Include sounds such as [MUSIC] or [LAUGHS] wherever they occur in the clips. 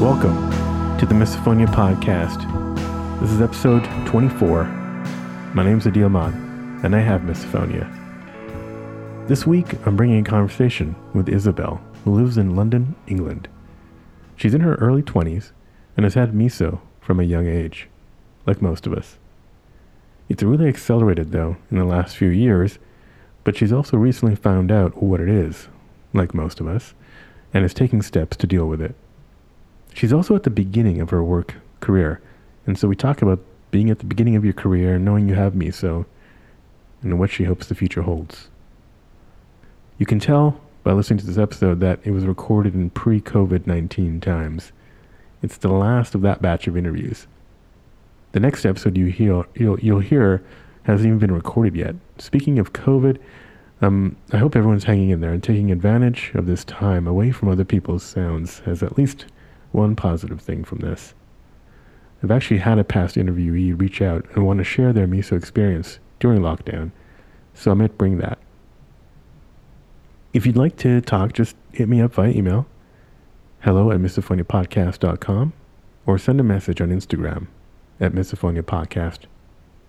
Welcome to the Misophonia Podcast. This is episode 24. My name's Adeel Ahmad, and I have misophonia. This week, I'm bringing a conversation with Isabel, who lives in London, England. She's in her early 20s and has had miso from a young age, like most of us. It's really accelerated, though, in the last few years, but she's also recently found out what it is, like most of us, and is taking steps to deal with it. She's also at the beginning of her work career, and so we talk about being at the beginning of your career, knowing you have miso, and what she hopes the future holds. You can tell by listening to this episode that it was recorded in pre COVID 19 times. It's the last of that batch of interviews. The next episode you hear, you'll, you'll hear hasn't even been recorded yet. Speaking of COVID, um, I hope everyone's hanging in there and taking advantage of this time away from other people's sounds as at least one positive thing from this. I've actually had a past interviewee reach out and want to share their miso experience during lockdown, so I might bring that. If you'd like to talk, just hit me up via email, hello at misophoniapodcast.com, or send a message on Instagram at misophonia podcast,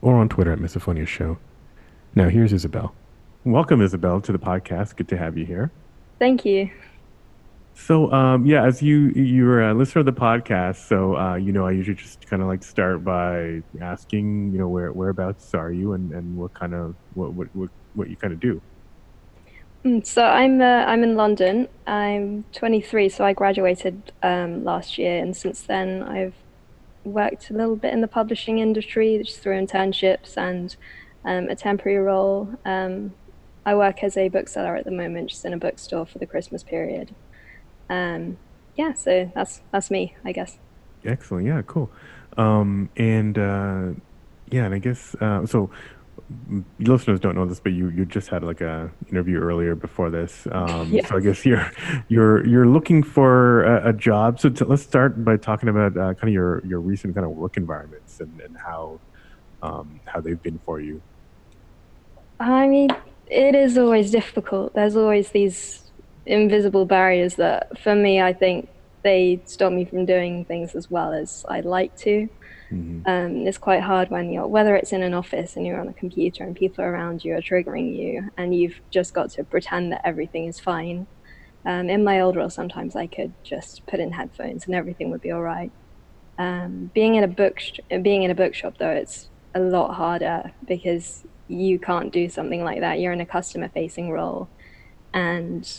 or on Twitter at misophonia show. Now here's Isabel. Welcome, Isabel, to the podcast. Good to have you here. Thank you. So um, yeah, as you you're a listener of the podcast, so uh, you know I usually just kind of like start by asking, you know, where whereabouts are you, and, and what kind of what what what, what you kind of do. Mm, so I'm uh, I'm in London. I'm 23, so I graduated um, last year, and since then I've worked a little bit in the publishing industry, just through internships and um, a temporary role. Um, I work as a bookseller at the moment, just in a bookstore for the Christmas period um, yeah, so that's that's me, I guess. Excellent. Yeah, cool. Um, and uh, yeah, and I guess uh, so. Listeners don't know this, but you you just had like a interview earlier before this. Um, [LAUGHS] yes. So I guess you're you're you're looking for a, a job. So t- let's start by talking about uh, kind of your your recent kind of work environments and, and how um, how they've been for you. I mean, it is always difficult. There's always these invisible barriers that for me I think they stop me from doing things as well as I'd like to. Mm-hmm. Um, it's quite hard when you're whether it's in an office and you're on a computer and people around you are triggering you and you've just got to pretend that everything is fine. Um, in my old role, sometimes I could just put in headphones and everything would be all right. Um, being in a book, being in a bookshop though, it's a lot harder because you can't do something like that. You're in a customer-facing role, and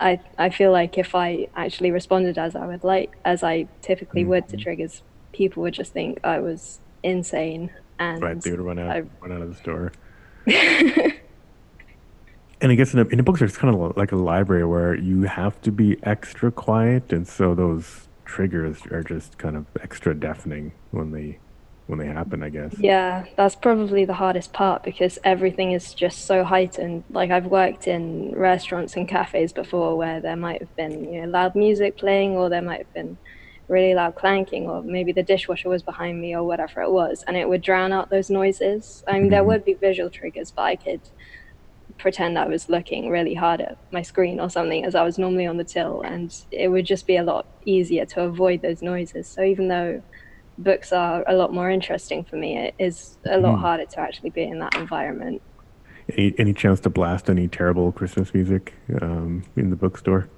I I feel like if I actually responded as I would like, as I typically mm-hmm. would to triggers, people would just think I was insane. And right, they would run out, I, run out of the store. [LAUGHS] and I guess in a, in a bookstore, it's kind of like a library where you have to be extra quiet, and so those triggers are just kind of extra deafening when they when they happen, I guess. Yeah, that's probably the hardest part because everything is just so heightened. Like I've worked in restaurants and cafes before where there might have been, you know, loud music playing or there might have been really loud clanking or maybe the dishwasher was behind me or whatever it was and it would drown out those noises. I mean, mm-hmm. there would be visual triggers, but I could pretend I was looking really hard at my screen or something as I was normally on the till and it would just be a lot easier to avoid those noises. So even though books are a lot more interesting for me. It is a lot mm. harder to actually be in that environment. Any, any chance to blast any terrible Christmas music um, in the bookstore?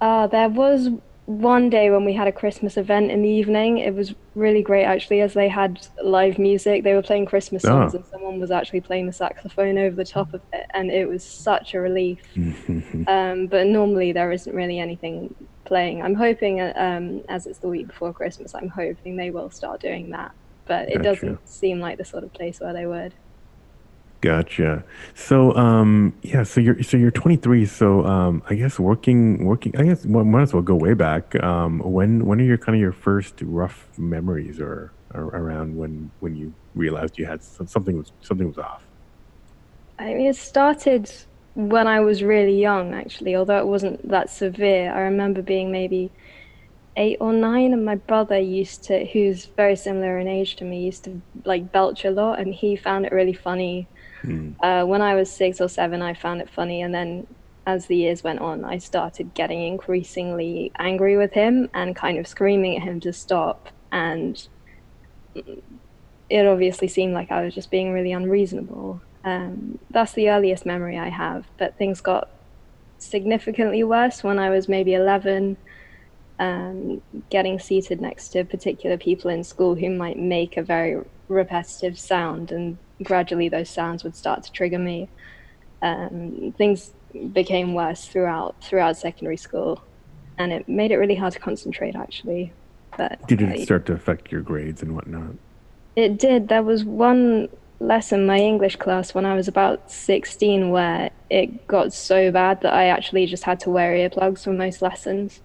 Uh, there was one day when we had a Christmas event in the evening. It was really great actually, as they had live music. They were playing Christmas songs, oh. and someone was actually playing the saxophone over the top of it, and it was such a relief. [LAUGHS] um, but normally there isn't really anything playing. I'm hoping, uh, um, as it's the week before Christmas, I'm hoping they will start doing that. But it gotcha. doesn't seem like the sort of place where they would. Gotcha. So, um, yeah. So you're so you're 23. So, um, I guess working working. I guess well, might as well go way back. Um, when when are your kind of your first rough memories or, or around when when you realized you had something was something was off? I mean, it started when I was really young, actually, although it wasn't that severe. I remember being maybe eight or nine, and my brother used to, who's very similar in age to me, used to like belch a lot, and he found it really funny. Mm. Uh, when I was six or seven, I found it funny, and then as the years went on, I started getting increasingly angry with him and kind of screaming at him to stop. And it obviously seemed like I was just being really unreasonable. Um, that's the earliest memory I have, but things got significantly worse when I was maybe 11, um, getting seated next to particular people in school who might make a very repetitive sound, and gradually those sounds would start to trigger me. Um, things became worse throughout throughout secondary school, and it made it really hard to concentrate. Actually, but did it start to affect your grades and whatnot? It did. There was one lesson, my English class, when I was about 16, where it got so bad that I actually just had to wear earplugs for most lessons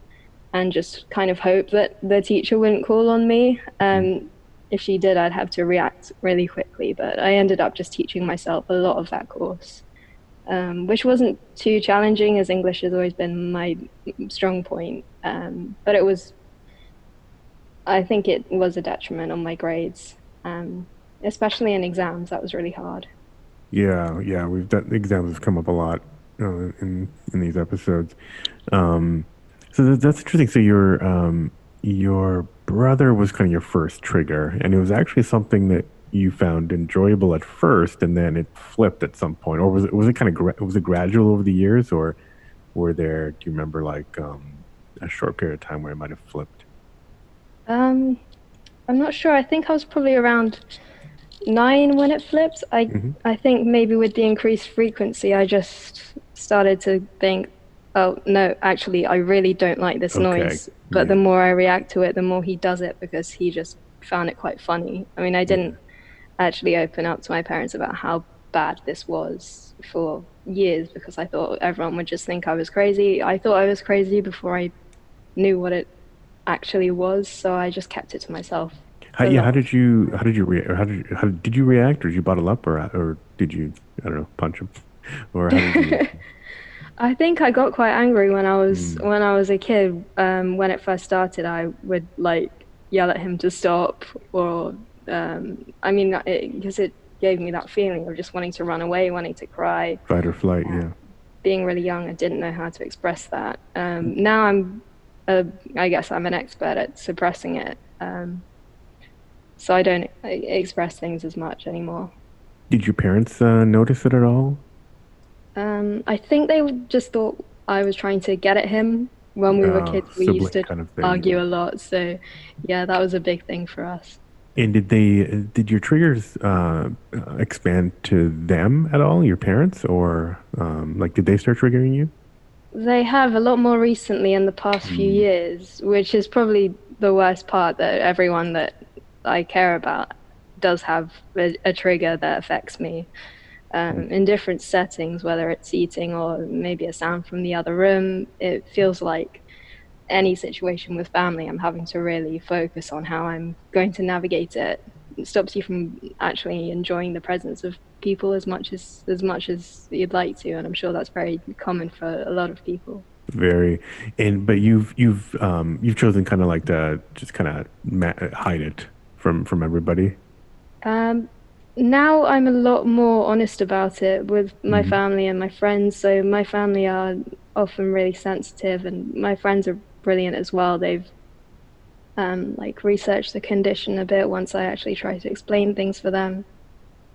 and just kind of hope that the teacher wouldn't call on me. Um, if she did, I'd have to react really quickly. But I ended up just teaching myself a lot of that course, um, which wasn't too challenging, as English has always been my strong point. Um, but it was, I think it was a detriment on my grades. Um, especially in exams. That was really hard. Yeah, yeah, we've done exams have come up a lot uh, in in these episodes. Um, so that, that's interesting. So your um, your brother was kind of your first trigger, and it was actually something that you found enjoyable at first, and then it flipped at some point, or was it was it kind of gra- was it gradual over the years, or were there? Do you remember like um, a short period of time where it might have flipped? Um, I'm not sure. I think I was probably around nine when it flipped. I mm-hmm. I think maybe with the increased frequency, I just started to think, oh no, actually, I really don't like this okay. noise. But yeah. the more I react to it, the more he does it because he just found it quite funny. I mean, I didn't actually open up to my parents about how bad this was for years because I thought everyone would just think I was crazy. I thought I was crazy before I knew what it actually was, so I just kept it to myself. How, yeah, how did you how did you react? How did you, how did you react, or did you bottle up, or or did you I don't know punch him, [LAUGHS] or how did you? [LAUGHS] I think I got quite angry when I was mm. when I was a kid. Um, when it first started, I would like yell at him to stop, or um, I mean, because it, it, gave me that feeling of just wanting to run away, wanting to cry, fight or flight. Yeah. Being really young, I didn't know how to express that. Um, now I'm, a, I guess I'm an expert at suppressing it. Um, so I don't express things as much anymore. Did your parents uh, notice it at all? Um, I think they just thought I was trying to get at him. When we uh, were ah, kids, we used to kind of argue a lot. So, yeah, that was a big thing for us. And did they? Did your triggers uh, expand to them at all? Your parents, or um, like, did they start triggering you? They have a lot more recently in the past few mm. years, which is probably the worst part. That everyone that I care about does have a, a trigger that affects me um, in different settings, whether it's eating or maybe a sound from the other room. It feels like any situation with family, I'm having to really focus on how I'm going to navigate it. It stops you from actually enjoying the presence of people as much as as much as you'd like to, and I'm sure that's very common for a lot of people very and but you've you've um you've chosen kind of like to just kind of ma- hide it from from everybody? Um, now I'm a lot more honest about it with my mm-hmm. family and my friends. So my family are often really sensitive, and my friends are brilliant as well. They've um, like researched the condition a bit once I actually try to explain things for them.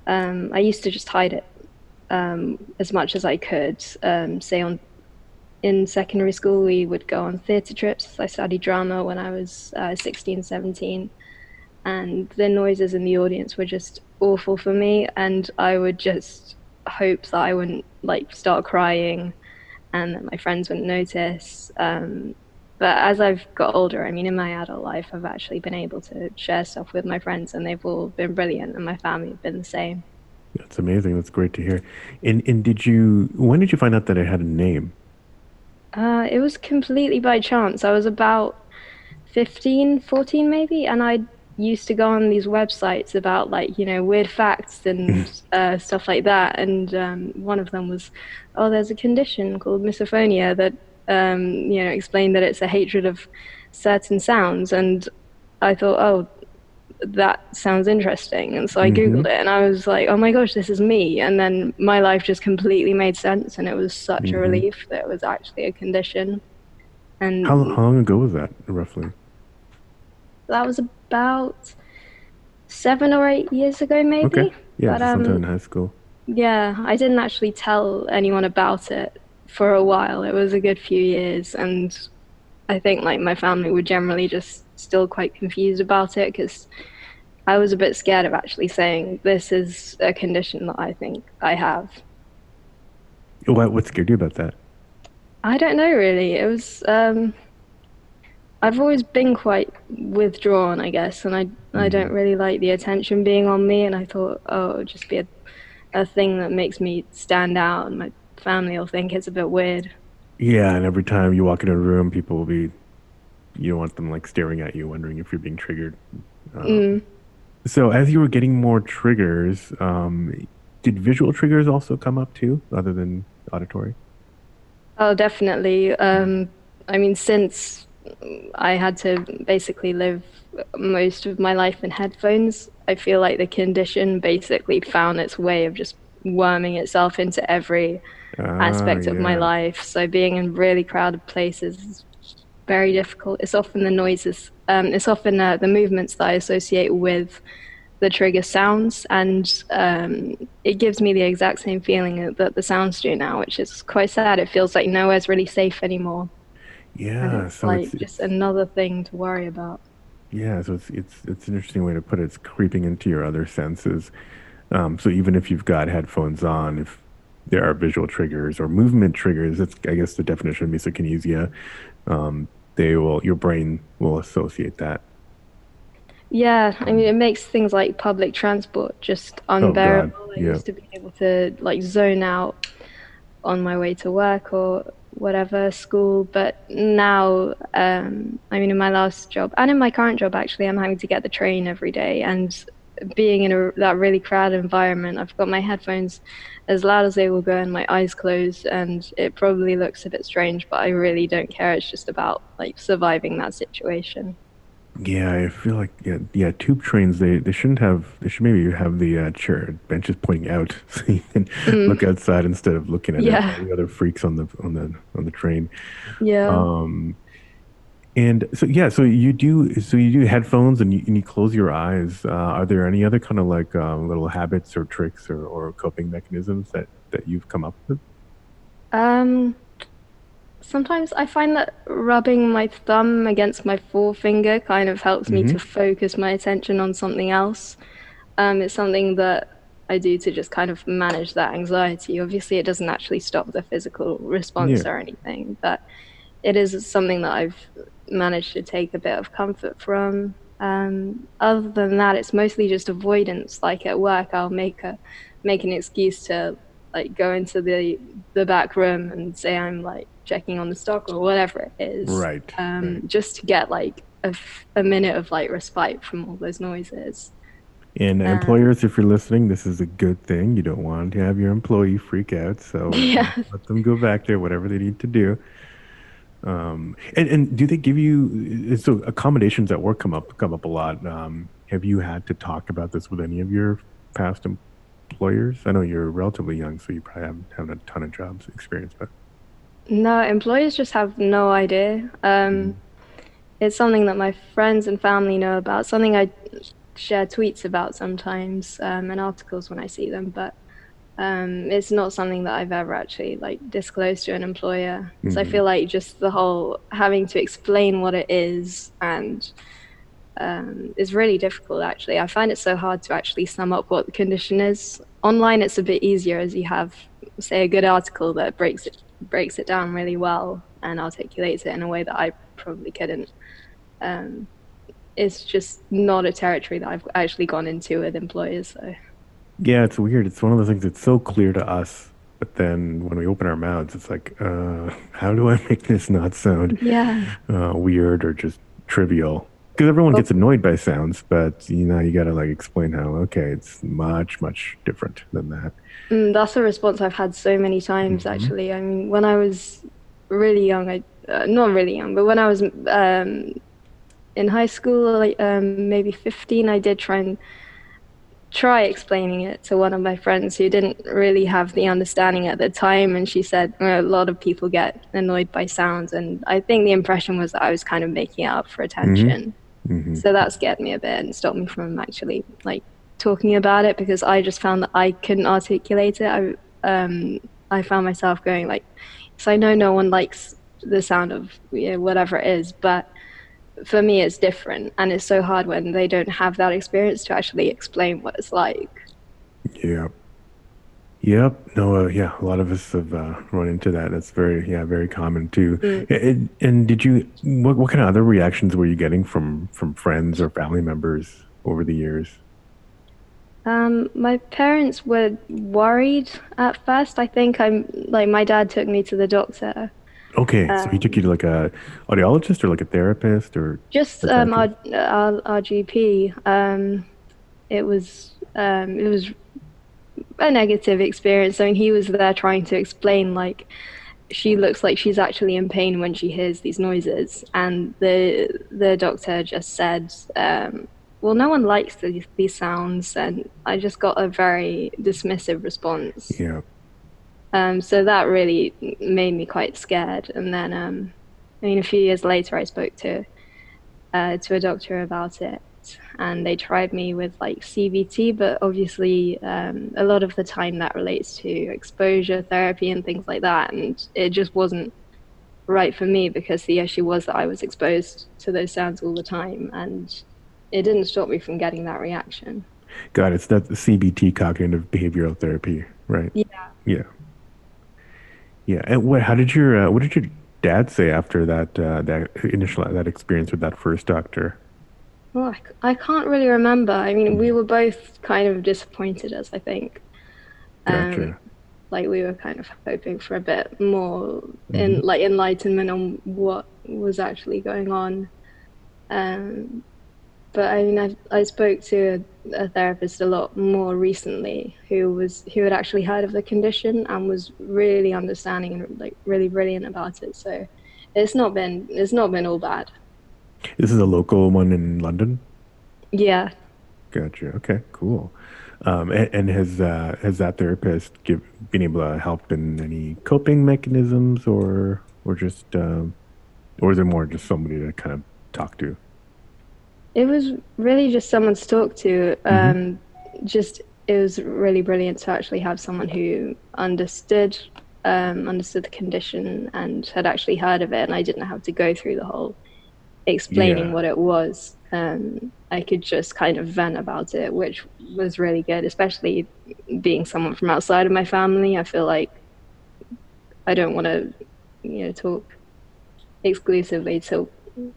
Um, I used to just hide it um, as much as I could. Um, say on in secondary school, we would go on theatre trips. I studied drama when I was uh, 16, 17 and the noises in the audience were just awful for me and i would just hope that i wouldn't like start crying and that my friends wouldn't notice um, but as i've got older i mean in my adult life i've actually been able to share stuff with my friends and they've all been brilliant and my family have been the same. That's amazing. That's great to hear. And, and did you when did you find out that it had a name? Uh, it was completely by chance. I was about 15 14 maybe and i used to go on these websites about like you know weird facts and [LAUGHS] uh, stuff like that and um, one of them was oh there's a condition called misophonia that um, you know explained that it's a hatred of certain sounds and i thought oh that sounds interesting. And so I Mhm. Googled it and I was like, oh my gosh, this is me. And then my life just completely made sense. And it was such Mhm. a relief that it was actually a condition. And How, how long ago was that, roughly? that was about seven or eight years ago, maybe. Okay. Yeah, But, so sometime um, in high school. Yeah, I didn't actually tell anyone about it for a while. It was a good few years, and I think like my family were generally just still quite confused about it because I was a bit scared of actually saying this is a condition that I think I have. What, what scared you about that? I don't know really. It was um I've always been quite withdrawn, I guess, and I I don't really like the attention being on me and I thought, oh, it'll just be a a thing that makes me stand out and my family will think it's a bit weird. Yeah, and every time you walk into a room, people will be, you don't want them like staring at you, wondering if you're being triggered. Um, Mm. So, as you were getting more triggers, um, did visual triggers also come up too, other than auditory? Oh, definitely. Um, I mean, since I had to basically live most of my life in headphones, I feel like the condition basically found its way of just worming itself into every aspect Ah, of my life. So being in really crowded places is very difficult. It's often the noises, um, it's often uh, the movements that I associate with the trigger sounds, and um, it gives me the exact same feeling that the sounds do now, which is quite sad. It feels like nowhere's really safe anymore. Yeah, it's so like it's, just another thing to worry about. yeah, so it's it's it's an interesting way to put it. It's creeping into your other senses. Um, so even if you've got headphones on, if there are visual triggers or movement triggers, that's I guess the definition of misokinesia. Um, they will your brain will associate that. Yeah, I mean, it makes things like public transport just unbearable. I Oh, yeah. used to be able to like zone out on my way to work or whatever, school, but now, um, I mean, in my last job and in my current job, actually, I'm having to get the train every day. And being in a, that really crowded environment, I've got my headphones as loud as they will go and my eyes closed, and it probably looks a bit strange, but I really don't care. It's just about like surviving that situation. Yeah, I feel like yeah, yeah. Tube trains they, they shouldn't have. They should maybe have the uh, chair benches pointing out [LAUGHS] so you can look outside instead of looking at Mm. Yeah. all the other freaks on the on the on the train. Yeah. Um, and so yeah, so you do so you do headphones and you, and you close your eyes. Uh, are there any other kind of like um, little habits or tricks or, or coping mechanisms that that you've come up with? Um, sometimes I find that rubbing my thumb against my forefinger kind of helps me to focus my attention on something else. Um, it's something that I do to just kind of manage that anxiety. Obviously, it doesn't actually stop the physical response Yeah. or anything, but it is something that I've managed to take a bit of comfort from. Um, other than that, it's mostly just avoidance. Like at work, I'll make a make an excuse to like go into the the back room and say I'm like checking on the stock or whatever it is. Right, Um, right. Just to get like a, f- a minute of like respite from all those noises. And Um, employers, if you're listening, this is a good thing. You don't want to have your employee freak out, so [LAUGHS] Yeah. let them go back there, whatever they need to do. Um, and and do they give you so accommodations at work come up come up a lot? Um, have you had to talk about this with any of your past employers? I know you're relatively young, so you probably haven't had a ton of jobs experience, but No, employers just have no idea. Um, It's something that my friends and family know about, something I share tweets about sometimes um, and articles when I see them, but um, it's not something that I've ever actually like disclosed to an employer. So I Mhm. feel like just the whole having to explain what it is and um, is really difficult actually. I find it so hard to actually sum up what the condition is. Online, it's a bit easier as you have, say, a good article that breaks it breaks it down really well and articulates it in a way that I probably couldn't. Um, it's just not a territory that I've actually gone into with employers. So yeah, it's weird. It's one of the things that's so clear to us, but then when we open our mouths, it's like, uh, [LAUGHS] how do I make this not sound yeah, uh, weird or just trivial. Because everyone gets annoyed by sounds, but you know you got to like explain how okay, it's much much different than that. mm, that's a response I've had so many times actually. I mean, when I was really young, I uh, not really young, but when I was um, in high school, like um, maybe 15, I did try and try explaining it to one of my friends who didn't really have the understanding at the time and she said a lot of people get annoyed by sounds and i think the impression was that i was kind of making it up for attention mm-hmm. Mm-hmm. so that scared me a bit and stopped me from actually like talking about it because i just found that i couldn't articulate it. I um i found myself going like so i know no one likes the sound of you know, whatever it is but for me it's different and it's so hard when they don't have that experience to actually explain what it's like. Yeah yep no uh, yeah a lot of us have uh, run into that that's very yeah very common too mm. and, and, did you what, what kind of other reactions were you getting from from friends or family members over the years um, my parents were worried at first. I think I'm like my dad took me to the doctor Okay, um, so he took you to like a audiologist or like a therapist or just um, our, our, our GP. Um, it was um, it was a negative experience. I mean, he was there trying to explain like she looks like she's actually in pain when she hears these noises, and the the doctor just said, um, "Well, no one likes these, these sounds," and I just got a very dismissive response. Yeah. Um, so that really made me quite scared. And then, um, I mean, a few years later, I spoke to uh, to a doctor about it, and they tried me with like CBT, but obviously, um, a lot of the time that relates to exposure therapy and things like that, and it just wasn't right for me because the issue was that I was exposed to those sounds all the time, and it didn't stop me from getting that reaction. Got it. It's that CBT, cognitive behavioral therapy, right? Yeah. Yeah. Yeah, and what? How did your uh, what did your dad say after that uh, that initial that experience with that first doctor? Well, I, I can't really remember. I mean, we were both kind of disappointed, as I think. Um, gotcha. Like we were kind of hoping for a bit more mm-hmm. in like enlightenment on what was actually going on. Um, but I mean, I, I spoke to a, a, therapist a lot more recently who was who had actually heard of the condition and was really understanding and like really brilliant about it. So it's not been it's not been all bad. This is a local one in London. Yeah. Gotcha. Okay. Cool. Um, and, and, has uh, has that therapist give, been able to help in any coping mechanisms, or or just, um, or is it more just somebody to kind of talk to? It was really just someone to talk to. Mm-hmm. Um, mm-hmm. Just it was really brilliant to actually have someone who understood um, understood the condition and had actually heard of it, and I didn't have to go through the whole explaining yeah. what it was. Um, I could just kind of vent about it, which was really good, especially being someone from outside of my family. I feel like I don't want to, you know, talk exclusively to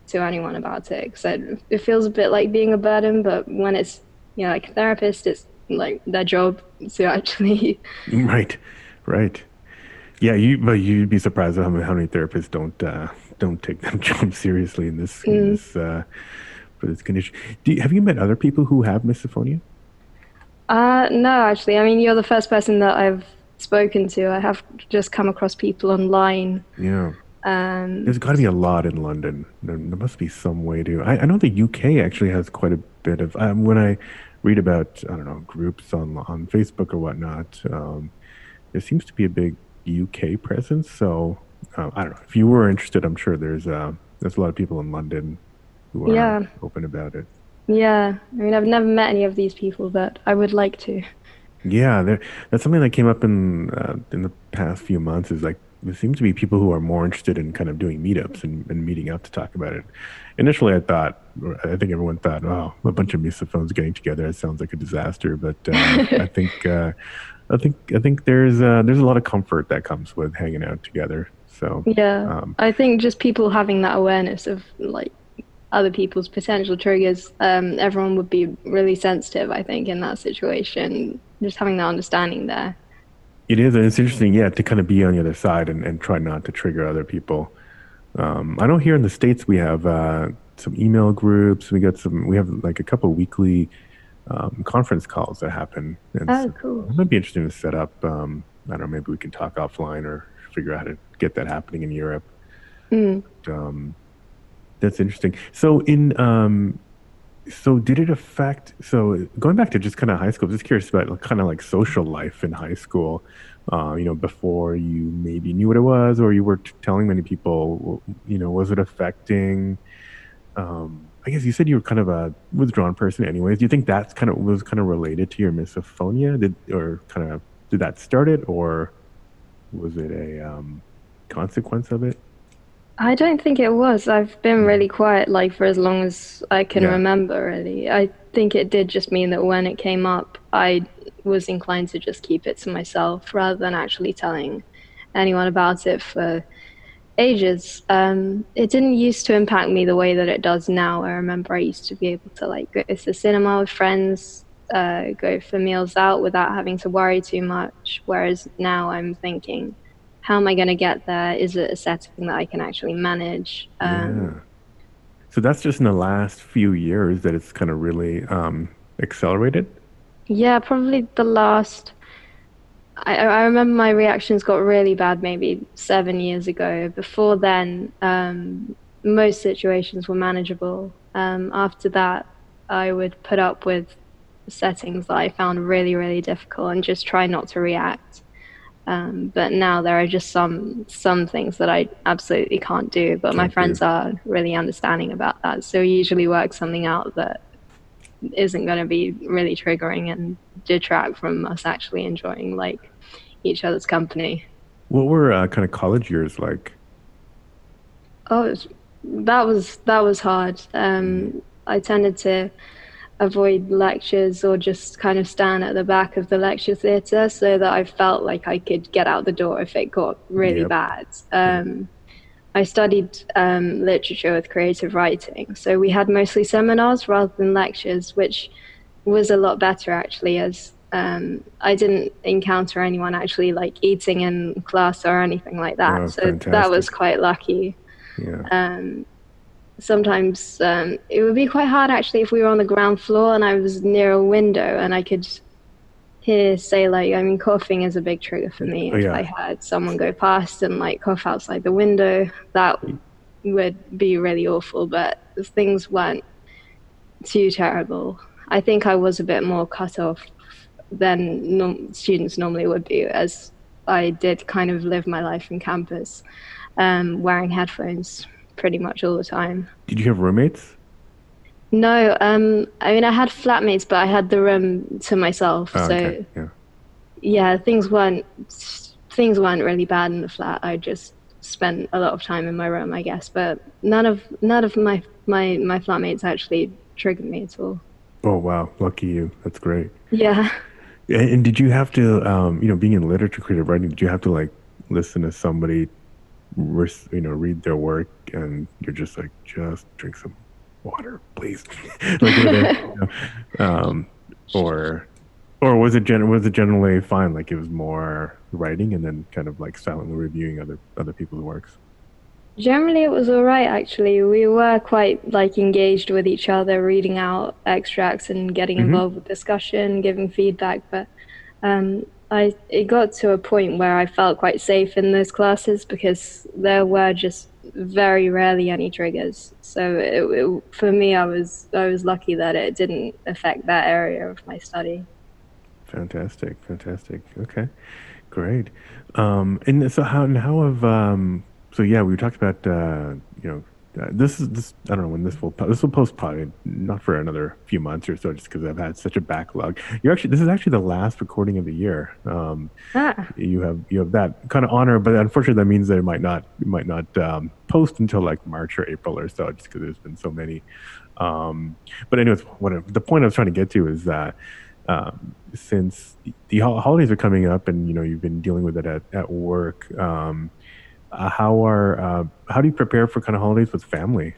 to anyone about it because it, it feels a bit like being a burden. But when it's you know like a therapist, it's like their job to [LAUGHS] actually. Right, right. Yeah, you but you'd be surprised how many, how many therapists don't uh, don't take them [LAUGHS] job seriously in this, mm. in this uh, for this condition. You, have you met other people who have misophonia? Uh, no, actually. I mean, you're the first person that I've spoken to. I have just come across people online. Yeah. Um, There's got to be a lot in London. There, there must be some way to. I, I, know the UK actually has quite a bit of. Um, when I read about I don't know groups on on Facebook or whatnot, um, there seems to be a big UK presence. So uh, I don't know if you were interested. I'm sure there's uh, there's a lot of people in London who are yeah. open about it. Yeah, I mean I've never met any of these people, but I would like to. Yeah, there, that's something that came up in uh, in the past few months. Is like there seems to be people who are more interested in kind of doing meetups and, and meeting up to talk about it. Initially, I thought, I think everyone thought, oh, a bunch of misophones getting together. It sounds like a disaster. But uh, I [LAUGHS] think, uh, I think, I think there's uh, there's a lot of comfort that comes with hanging out together. So yeah, um, I think just people having that awareness of like other people's potential triggers, um, everyone would be really sensitive. I think in that situation, just having that understanding there. It is, and it's interesting, yeah, to kind of be on the other side and, and try not to trigger other people. Um, I know here in the states we have uh, some email groups. We got some. We have like a couple weekly um, conference calls that happen. And oh, so cool! It might be interesting to set up. Um, I don't know. Maybe we can talk offline or figure out how to get that happening in Europe. Mm. But, um, That's interesting. So in um, so did it affect? So going back to just kind of high school, just curious about kind of like social life in high school. Uh, you know, before you maybe knew what it was, or you were t- telling many people. You know, was it affecting? Um, I guess you said you were kind of a withdrawn person, anyways. Do you think that's kind of was kind of related to your misophonia? Did or kind of did that start it, or was it a um, consequence of it? I don't think it was. I've been hmm. really quiet, like for as long as I can yeah. remember. Really, I think it did just mean that when it came up, I was inclined to just keep it to myself rather than actually telling anyone about it for ages. Um, it didn't used to impact me the way that it does now. I remember I used to be able to like go to the cinema with friends, uh, go for meals out without having to worry too much. Whereas now I'm thinking, how am I going to get there? Is it a setting that I can actually manage? Um, yeah. So that's just in the last few years that it's kind of really um, accelerated. Yeah, probably the last I, I remember my reactions got really bad maybe seven years ago. Before then, um, most situations were manageable. Um, after that, I would put up with settings that I found really, really difficult and just try not to react. Um, but now there are just some some things that I absolutely can't do. But my friends are really understanding about that, so we usually work something out that isn't going to be really triggering and detract from us actually enjoying like each other's company. What were uh, kind of college years like? Oh, was, that was that was hard. Um, I tended to avoid lectures or just kind of stand at the back of the lecture theatre so that I felt like I could get out the door if it got really yep. bad. Um, I studied um, literature with creative writing, so we had mostly seminars rather than lectures, which was a lot better actually, as um, I didn't encounter anyone actually like eating in class or anything like that. Oh, so fantastic. that was quite lucky. Yeah. Um, sometimes um, it would be quite hard actually if we were on the ground floor and I was near a window and I could hear say like I mean coughing is a big trigger for me. Oh, yeah. If I heard someone go past and like cough outside the window, that would be really awful. But things weren't too terrible. I think I was a bit more cut off than students normally would be, as I did kind of live my life in campus, um, wearing headphones pretty much all the time. Did you have roommates? No, um, I mean I had flatmates, but I had the room to myself. Oh, so okay. yeah. yeah, things weren't things weren't really bad in the flat. I just spent a lot of time in my room, I guess. But none of none of my my my flatmates actually triggered me at all. Oh wow, lucky you. That's great. Yeah. And did you have to, um, you know, being in literature creative writing, did you have to like listen to somebody, you know, read their work, and you're just like, just drink some water, please, [LAUGHS] like, you [LAUGHS] know, um, or, or was it gen- was it generally fine? Like it was more writing and then kind of like silently reviewing other other people's works. Generally, it was all right. Actually, we were quite like engaged with each other, reading out extracts and getting mm-hmm. involved with discussion, giving feedback. But um, I it got to a point where I felt quite safe in those classes because there were just very rarely any triggers. So it, it, for me, I was I was lucky that it didn't affect that area of my study. Fantastic, fantastic. Okay, great. Um, and so how and how have um, so yeah, we talked about uh, you know uh, this is this I don't know when this will this will post probably not for another few months or so just because I've had such a backlog. You're actually this is actually the last recording of the year. Um, ah. You have you have that kind of honor, but unfortunately that means that it might not it might not um, post until like March or April or so, just because there's been so many. Um, but anyways, what the point I was trying to get to is that. Um, since the holidays are coming up and you know you've been dealing with it at, at work um, uh, how are uh, how do you prepare for kind of holidays with family?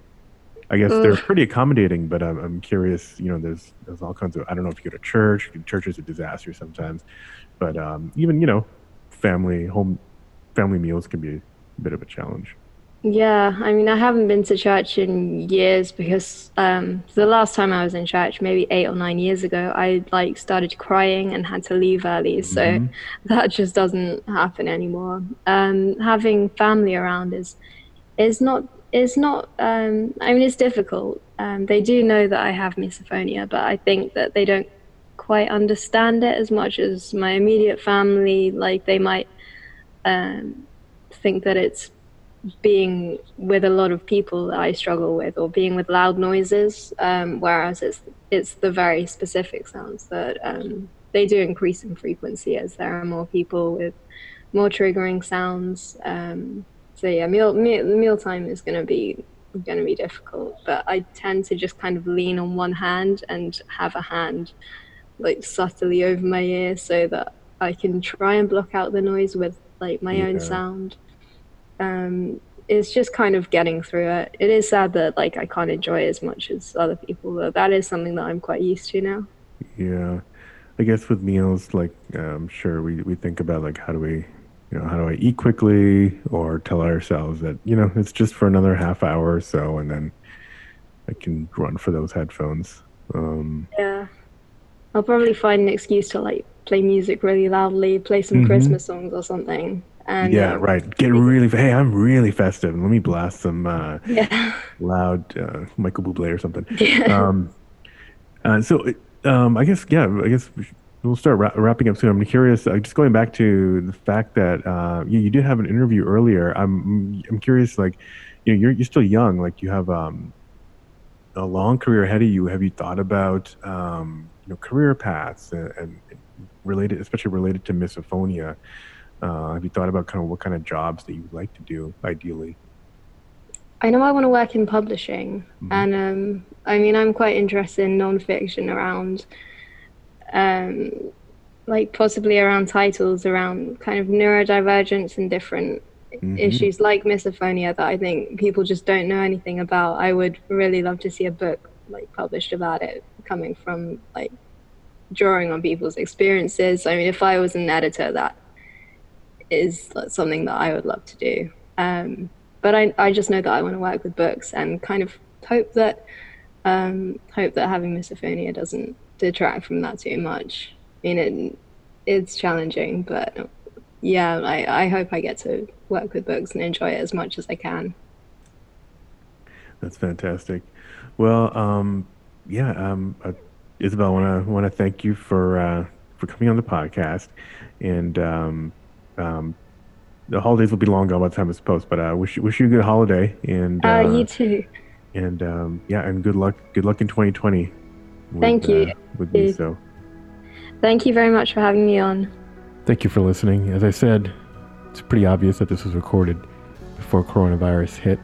I guess they're pretty accommodating, but I'm, I'm curious. You know, there's there's all kinds of I don't know if you go to church. Church is a disaster sometimes, but um, even you know, family home family meals can be a bit of a challenge. Yeah, I mean, I haven't been to church in years because um, the last time I was in church, maybe eight or nine years ago, I like started crying and had to leave early. So mm-hmm. [LAUGHS] that just doesn't happen anymore. Um, having family around is is not it's not. Um, I mean, it's difficult. Um, they do know that I have misophonia, but I think that they don't quite understand it as much as my immediate family. Like they might um, think that it's being with a lot of people that I struggle with, or being with loud noises. Um, whereas it's it's the very specific sounds that um, they do increase in frequency as there are more people with more triggering sounds. Um, so yeah, meal meal mealtime is going to be going to be difficult, but I tend to just kind of lean on one hand and have a hand like subtly over my ear so that I can try and block out the noise with like my yeah. own sound. Um, it's just kind of getting through it. It is sad that like I can't enjoy it as much as other people, but that is something that I'm quite used to now. Yeah, I guess with meals, like I'm um, sure we we think about like how do we you know, how do I eat quickly or tell ourselves that, you know, it's just for another half hour or so and then I can run for those headphones. Um, yeah. I'll probably find an excuse to like play music really loudly, play some mm-hmm. Christmas songs or something. And yeah, um, right. Get really, hey, I'm really festive. Let me blast some uh, yeah. loud uh, Michael Bublé or something. [LAUGHS] Yeah. Um, uh, so, um, I guess, yeah, I guess we'll start ra- wrapping up soon. I'm curious, uh, just going back to the fact that uh, you, you, did have an interview earlier. I'm I'm curious, like, you know, you're you're still young, like you have um, a long career ahead of you. Have you thought about um, you know career paths and, and related, especially related to misophonia? Uh, have you thought about kind of what kind of jobs that you would like to do ideally? I know I want to work in publishing, mm-hmm. and um, I mean I'm quite interested in nonfiction around um, like possibly around titles around kind of neurodivergence and different mm-hmm. issues like misophonia that I think people just don't know anything about. I would really love to see a book like published about it coming from like drawing on people's experiences. I mean, if I was an editor, that is something that I would love to do. Um, but I, I just know that I want to work with books and kind of hope that um, hope that having misophonia doesn't detract from that too much. I mean, it, it's challenging, but yeah, I, I hope I get to work with books and enjoy it as much as I can. That's fantastic. Well, um, yeah, um, uh, Isabel, I want to want to thank you for uh, for coming on the podcast, and um, um, the holidays will be long gone by the time it's post. But I uh, wish wish you a good holiday, and uh, you too. And um, yeah, and good luck. Good luck in 2020. With, Thank you. Uh, with me, so. Thank you very much for having me on. Thank you for listening. As I said, it's pretty obvious that this was recorded before coronavirus hit.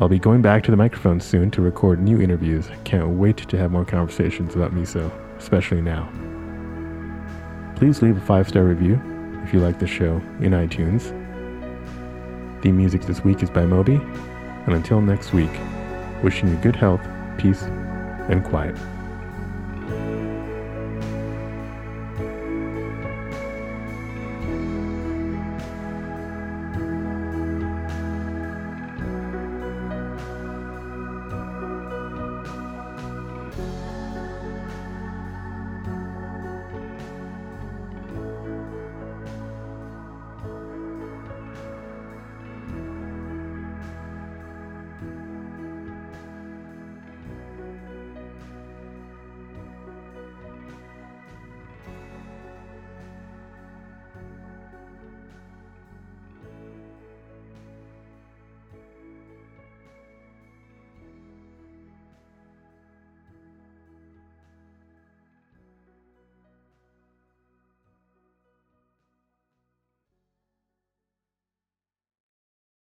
I'll be going back to the microphone soon to record new interviews. I can't wait to have more conversations about miso, especially now. Please leave a five star review if you like the show, in iTunes. The music this week is by Moby, and until next week, wishing you good health, peace, and quiet.